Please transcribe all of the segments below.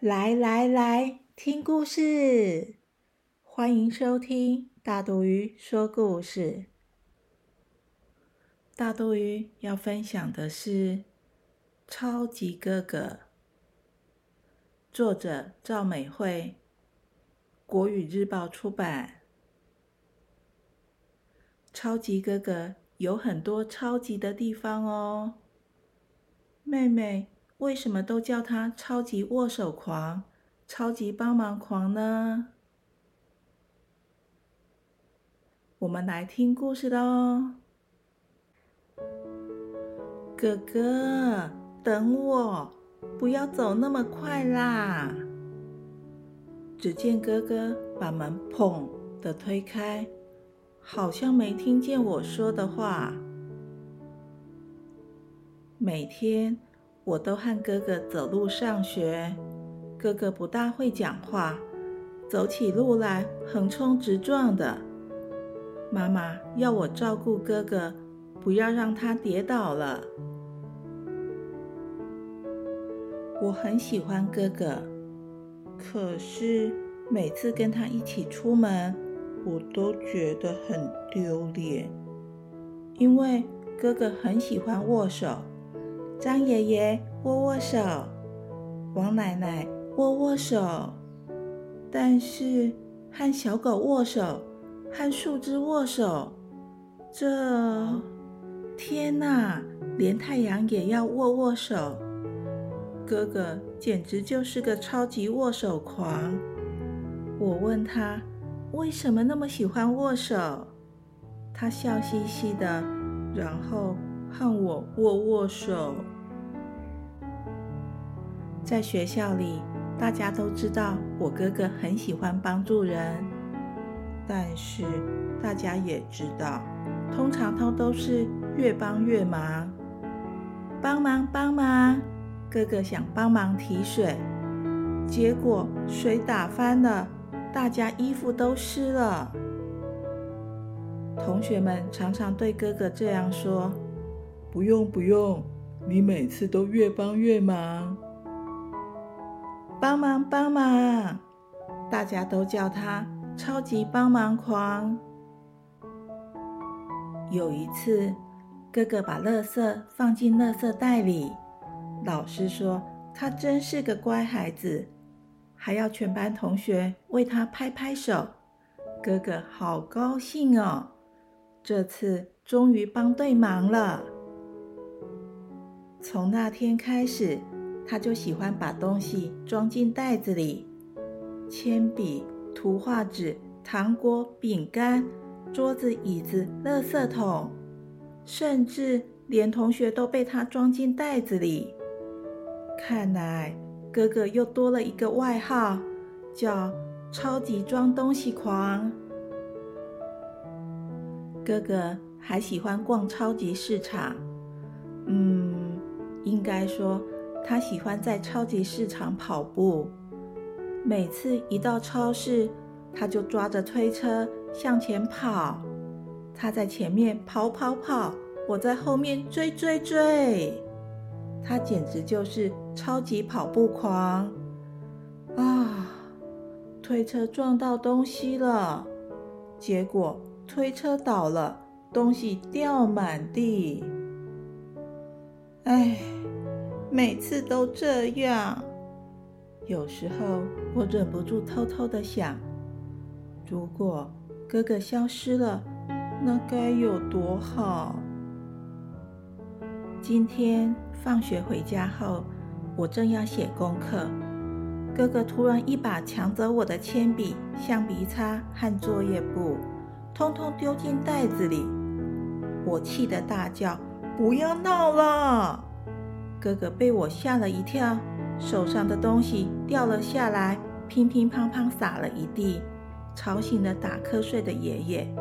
来来来，听故事！欢迎收听大肚鱼说故事。大肚鱼要分享的是《超级哥哥》，作者赵美惠，国语日报出版。超级哥哥有很多超级的地方哦，妹妹。为什么都叫他超级握手狂、超级帮忙狂呢？我们来听故事喽。哥哥，等我，不要走那么快啦！只见哥哥把门砰的推开，好像没听见我说的话。每天。我都和哥哥走路上学，哥哥不大会讲话，走起路来横冲直撞的。妈妈要我照顾哥哥，不要让他跌倒了。我很喜欢哥哥，可是每次跟他一起出门，我都觉得很丢脸，因为哥哥很喜欢握手。张爷爷握握手，王奶奶握握手，但是和小狗握手，和树枝握手，这天哪，连太阳也要握握手。哥哥简直就是个超级握手狂。我问他为什么那么喜欢握手，他笑嘻嘻的，然后。和我握握手。在学校里，大家都知道我哥哥很喜欢帮助人，但是大家也知道，通常他都是越帮越忙。帮忙帮忙，哥哥想帮忙提水，结果水打翻了，大家衣服都湿了。同学们常常对哥哥这样说。不用不用，你每次都越帮越忙。帮忙帮忙，大家都叫他超级帮忙狂。有一次，哥哥把垃圾放进垃圾袋里，老师说他真是个乖孩子，还要全班同学为他拍拍手。哥哥好高兴哦，这次终于帮对忙了。从那天开始，他就喜欢把东西装进袋子里，铅笔、图画纸、糖果、饼干、桌子、椅子、垃圾桶，甚至连同学都被他装进袋子里。看来哥哥又多了一个外号，叫“超级装东西狂”。哥哥还喜欢逛超级市场，嗯。应该说，他喜欢在超级市场跑步。每次一到超市，他就抓着推车向前跑。他在前面跑跑跑，我在后面追追追。他简直就是超级跑步狂啊！推车撞到东西了，结果推车倒了，东西掉满地。哎，每次都这样。有时候我忍不住偷偷的想，如果哥哥消失了，那该有多好。今天放学回家后，我正要写功课，哥哥突然一把抢走我的铅笔、橡皮擦和作业簿，通通丢进袋子里。我气得大叫。不要闹了！哥哥被我吓了一跳，手上的东西掉了下来，乒乒乓乓洒了一地，吵醒了打瞌睡的爷爷。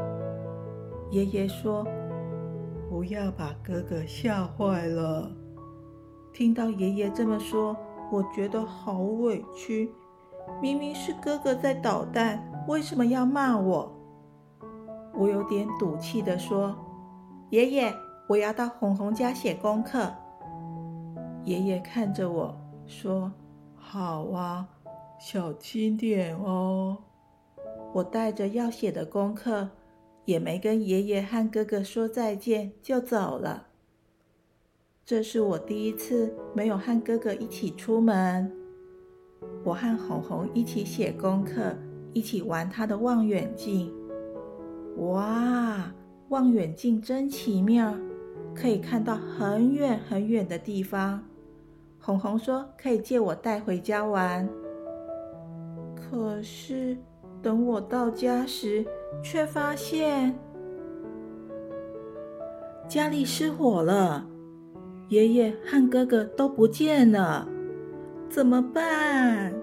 爷爷说：“不要把哥哥吓坏了。”听到爷爷这么说，我觉得好委屈。明明是哥哥在捣蛋，为什么要骂我？我有点赌气地说：“爷爷，我要到红红家写功课。”爷爷看着我说：“好啊，小心点哦。”我带着要写的功课，也没跟爷爷和哥哥说再见，就走了。这是我第一次没有和哥哥一起出门。我和红红一起写功课，一起玩他的望远镜。哇，望远镜真奇妙，可以看到很远很远的地方。红红说可以借我带回家玩。可是等我到家时，却发现家里失火了，爷爷和哥哥都不见了。怎么办？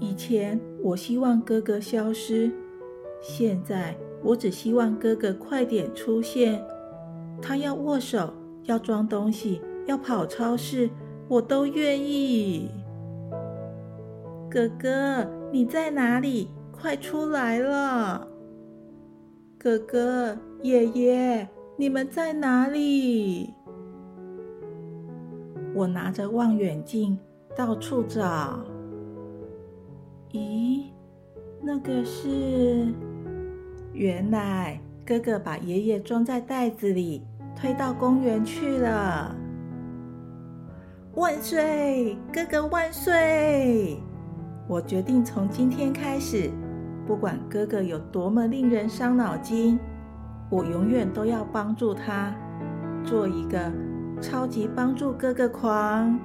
以前我希望哥哥消失，现在我只希望哥哥快点出现。他要握手，要装东西，要跑超市，我都愿意。哥哥，你在哪里？快出来了！哥哥、爷爷，你们在哪里？我拿着望远镜。到处找，咦，那个是……原来哥哥把爷爷装在袋子里，推到公园去了。万岁，哥哥万岁！我决定从今天开始，不管哥哥有多么令人伤脑筋，我永远都要帮助他，做一个超级帮助哥哥狂。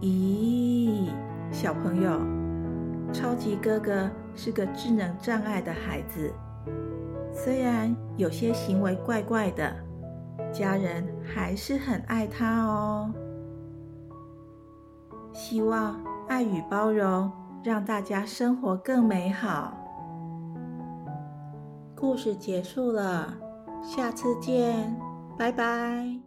咦，小朋友，超级哥哥是个智能障碍的孩子，虽然有些行为怪怪的，家人还是很爱他哦。希望爱与包容让大家生活更美好。故事结束了，下次见，拜拜。